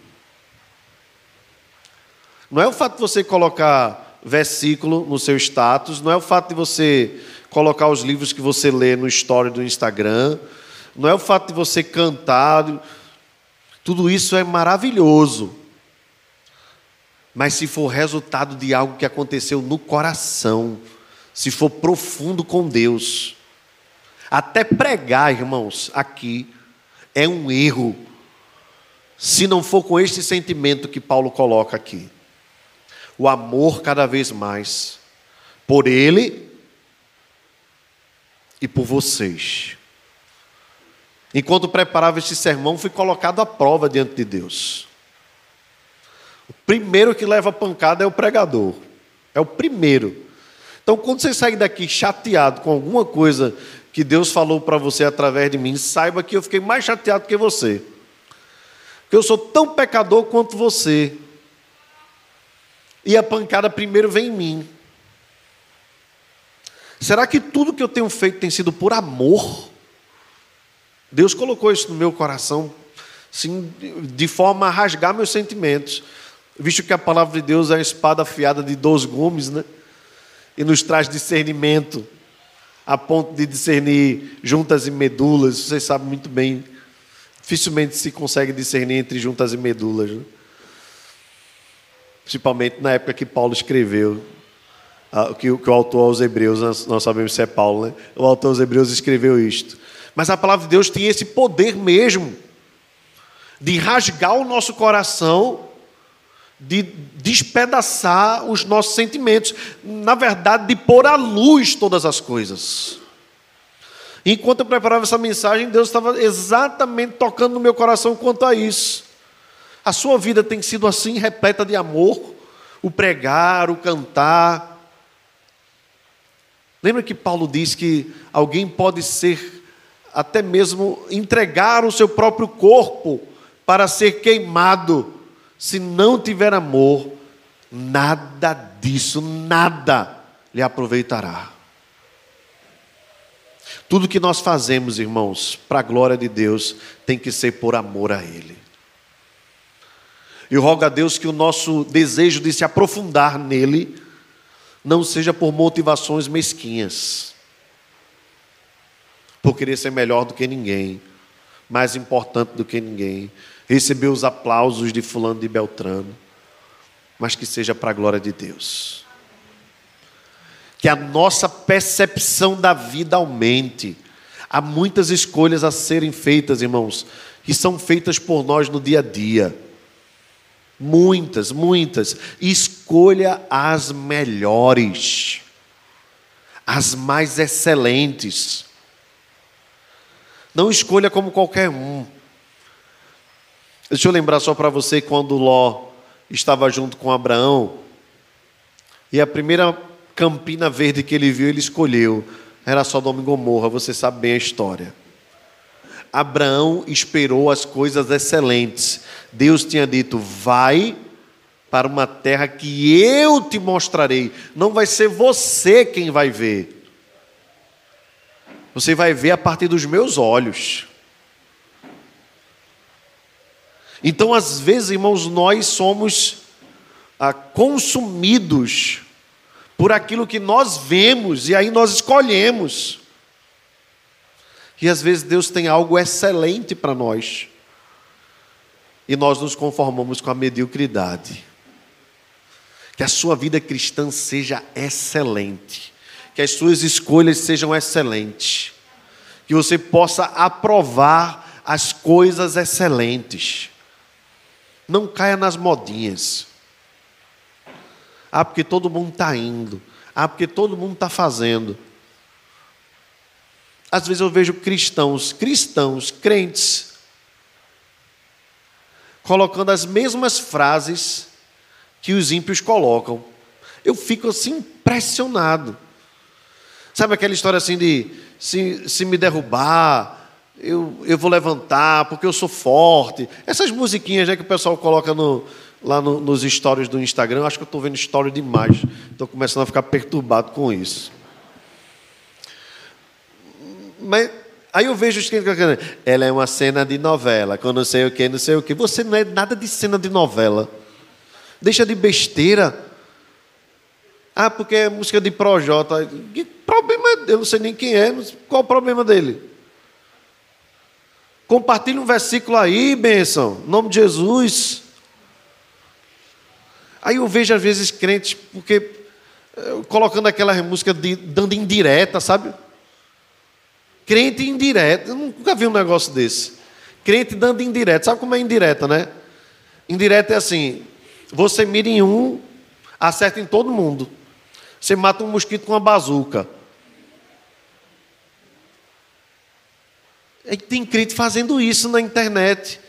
Não é o fato de você colocar versículo no seu status, não é o fato de você colocar os livros que você lê no story do Instagram, não é o fato de você cantar. Tudo isso é maravilhoso. Mas se for resultado de algo que aconteceu no coração, se for profundo com Deus, até pregar, irmãos, aqui é um erro, se não for com este sentimento que Paulo coloca aqui. O amor cada vez mais por Ele e por vocês. Enquanto preparava este sermão, fui colocado à prova diante de Deus. O primeiro que leva pancada é o pregador. É o primeiro. Então, quando você sair daqui chateado com alguma coisa que Deus falou para você através de mim, saiba que eu fiquei mais chateado que você. Porque eu sou tão pecador quanto você. E a pancada primeiro vem em mim. Será que tudo que eu tenho feito tem sido por amor? Deus colocou isso no meu coração, sim, de forma a rasgar meus sentimentos visto que a palavra de Deus é uma espada afiada de dois gumes, né? E nos traz discernimento, a ponto de discernir juntas e medulas. Vocês sabem muito bem, dificilmente se consegue discernir entre juntas e medulas, né? principalmente na época que Paulo escreveu. Que, o autor aos Hebreus, nós sabemos se é Paulo, né? O autor aos Hebreus escreveu isto. Mas a palavra de Deus tem esse poder mesmo de rasgar o nosso coração de despedaçar os nossos sentimentos, na verdade, de pôr à luz todas as coisas. Enquanto eu preparava essa mensagem, Deus estava exatamente tocando no meu coração quanto a isso. A sua vida tem sido assim, repleta de amor, o pregar, o cantar. Lembra que Paulo diz que alguém pode ser, até mesmo entregar o seu próprio corpo para ser queimado se não tiver amor, nada disso, nada lhe aproveitará. Tudo que nós fazemos, irmãos, para a glória de Deus, tem que ser por amor a Ele. Eu rogo a Deus que o nosso desejo de se aprofundar nele não seja por motivações mesquinhas, por querer ser melhor do que ninguém, mais importante do que ninguém, receber os aplausos de Fulano de Beltrano, mas que seja para a glória de Deus. Que a nossa percepção da vida aumente. Há muitas escolhas a serem feitas, irmãos, que são feitas por nós no dia a dia. Muitas, muitas. Escolha as melhores, as mais excelentes. Não escolha como qualquer um. Deixa eu lembrar só para você quando Ló estava junto com Abraão, e a primeira campina verde que ele viu, ele escolheu. Era Sodoma e Gomorra, você sabe bem a história. Abraão esperou as coisas excelentes. Deus tinha dito: vai para uma terra que eu te mostrarei. Não vai ser você quem vai ver. Você vai ver a partir dos meus olhos. Então, às vezes, irmãos, nós somos ah, consumidos por aquilo que nós vemos e aí nós escolhemos. E às vezes Deus tem algo excelente para nós e nós nos conformamos com a mediocridade. Que a sua vida cristã seja excelente, que as suas escolhas sejam excelentes, que você possa aprovar as coisas excelentes. Não caia nas modinhas. Ah, porque todo mundo está indo. Ah, porque todo mundo está fazendo. Às vezes eu vejo cristãos, cristãos, crentes, colocando as mesmas frases que os ímpios colocam. Eu fico assim impressionado. Sabe aquela história assim de se, se me derrubar, eu, eu vou levantar porque eu sou forte. Essas musiquinhas né, que o pessoal coloca no, lá no, nos stories do Instagram, acho que eu estou vendo story demais. Estou começando a ficar perturbado com isso. Mas aí eu vejo os crentes ela é uma cena de novela, com não sei o que, não sei o que. Você não é nada de cena de novela. Deixa de besteira. Ah, porque é música de Projota. Que problema é Eu não sei nem quem é. Qual o problema dele? Compartilhe um versículo aí, bênção. Em nome de Jesus. Aí eu vejo às vezes crentes, porque eh, colocando aquela música de, dando indireta, sabe? Crente indireta. Eu nunca vi um negócio desse. Crente dando indireta. Sabe como é indireta, né? Indireta é assim: você mira em um, acerta em todo mundo. Você mata um mosquito com uma bazuca. Tem crente fazendo isso na internet.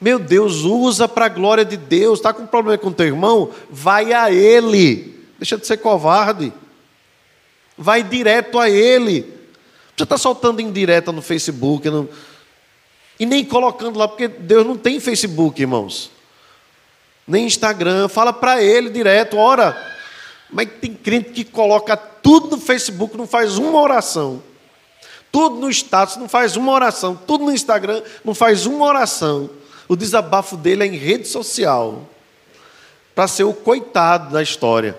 Meu Deus, usa para a glória de Deus. Está com problema com teu irmão? Vai a ele. Deixa de ser covarde. Vai direto a ele. Você está soltando indireta no Facebook. Não... E nem colocando lá, porque Deus não tem Facebook, irmãos. Nem Instagram. Fala para ele direto. Ora. Mas tem crente que coloca tudo no Facebook, não faz uma oração. Tudo no status, não faz uma oração. Tudo no Instagram, não faz uma oração. O desabafo dele é em rede social. Para ser o coitado da história.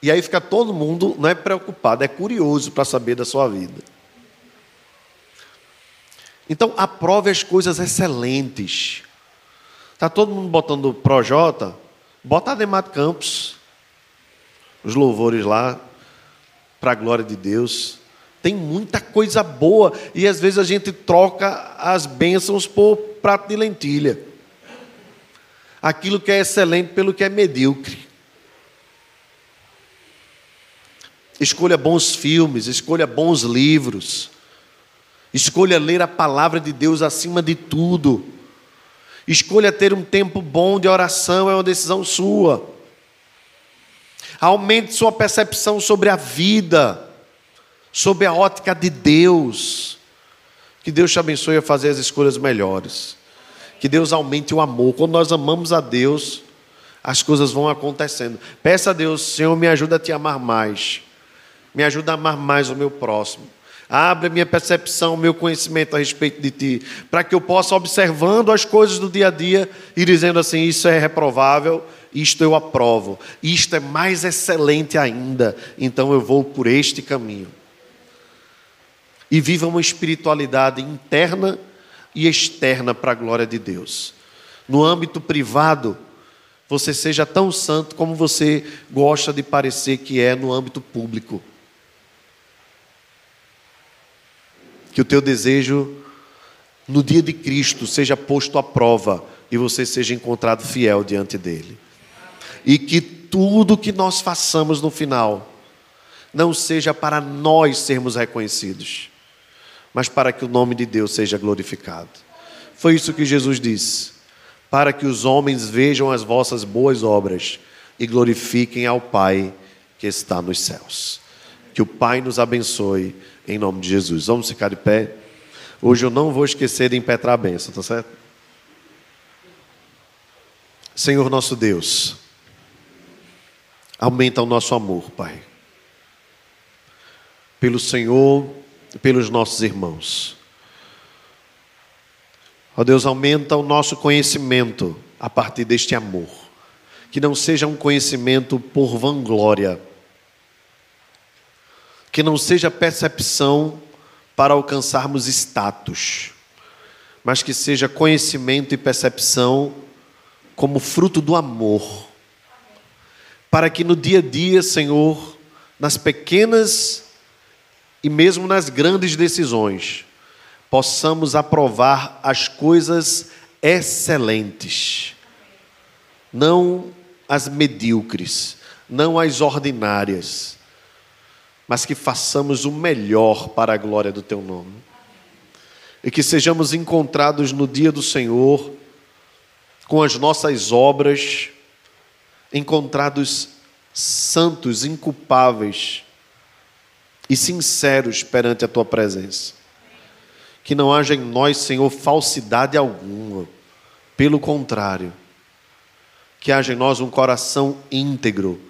E aí fica todo mundo, não é preocupado, é curioso para saber da sua vida. Então, aprove as coisas excelentes. Está todo mundo botando Projota, bota Ademar Campos, os louvores lá, para a glória de Deus. Tem muita coisa boa e às vezes a gente troca as bênçãos por prato de lentilha. Aquilo que é excelente pelo que é medíocre. Escolha bons filmes, escolha bons livros. Escolha ler a palavra de Deus acima de tudo. Escolha ter um tempo bom de oração, é uma decisão sua. Aumente sua percepção sobre a vida sob a ótica de Deus. Que Deus te abençoe a fazer as escolhas melhores. Que Deus aumente o amor. Quando nós amamos a Deus, as coisas vão acontecendo. Peça a Deus, Senhor, me ajuda a te amar mais. Me ajuda a amar mais o meu próximo. Abre minha percepção, meu conhecimento a respeito de ti, para que eu possa, observando as coisas do dia a dia e dizendo assim: isso é reprovável, isto eu aprovo, isto é mais excelente ainda, então eu vou por este caminho e viva uma espiritualidade interna e externa para a glória de Deus. No âmbito privado, você seja tão santo como você gosta de parecer que é no âmbito público. Que o teu desejo no dia de Cristo seja posto à prova e você seja encontrado fiel diante dele. E que tudo que nós façamos no final não seja para nós sermos reconhecidos, mas para que o nome de Deus seja glorificado. Foi isso que Jesus disse: para que os homens vejam as vossas boas obras e glorifiquem ao Pai que está nos céus. Que o Pai nos abençoe em nome de Jesus. Vamos ficar de pé. Hoje eu não vou esquecer de impetrar a bênção, tá certo? Senhor nosso Deus, aumenta o nosso amor, Pai. Pelo Senhor pelos nossos irmãos. Ó Deus, aumenta o nosso conhecimento a partir deste amor. Que não seja um conhecimento por vanglória. Que não seja percepção para alcançarmos status. Mas que seja conhecimento e percepção como fruto do amor. Para que no dia a dia, Senhor, nas pequenas e mesmo nas grandes decisões, possamos aprovar as coisas excelentes, não as medíocres, não as ordinárias, mas que façamos o melhor para a glória do teu nome. E que sejamos encontrados no dia do Senhor com as nossas obras, encontrados santos, inculpáveis e sinceros perante a tua presença. Que não haja em nós, Senhor, falsidade alguma. Pelo contrário, que haja em nós um coração íntegro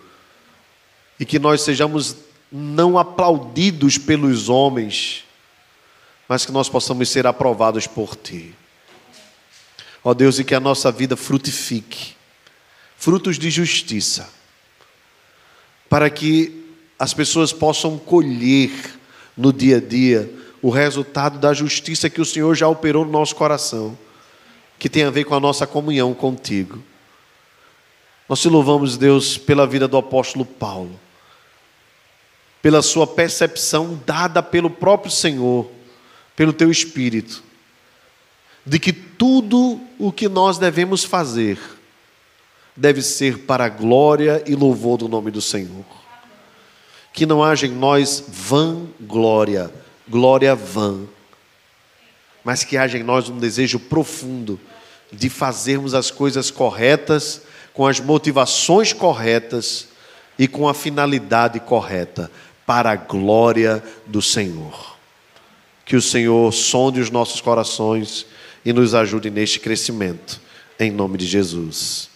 e que nós sejamos não aplaudidos pelos homens, mas que nós possamos ser aprovados por Ti. Ó Deus, e que a nossa vida frutifique frutos de justiça, para que as pessoas possam colher no dia a dia o resultado da justiça que o Senhor já operou no nosso coração, que tem a ver com a nossa comunhão contigo. Nós te louvamos, Deus, pela vida do apóstolo Paulo, pela sua percepção dada pelo próprio Senhor, pelo teu Espírito, de que tudo o que nós devemos fazer deve ser para a glória e louvor do nome do Senhor que não haja em nós vã glória, glória vã, mas que haja em nós um desejo profundo de fazermos as coisas corretas, com as motivações corretas e com a finalidade correta, para a glória do Senhor. Que o Senhor sonde os nossos corações e nos ajude neste crescimento, em nome de Jesus.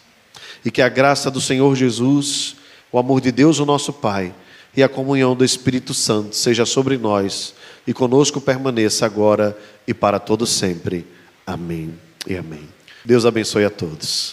E que a graça do Senhor Jesus, o amor de Deus, o nosso Pai, e a comunhão do Espírito Santo seja sobre nós e conosco permaneça agora e para todo sempre. Amém e amém. Deus abençoe a todos.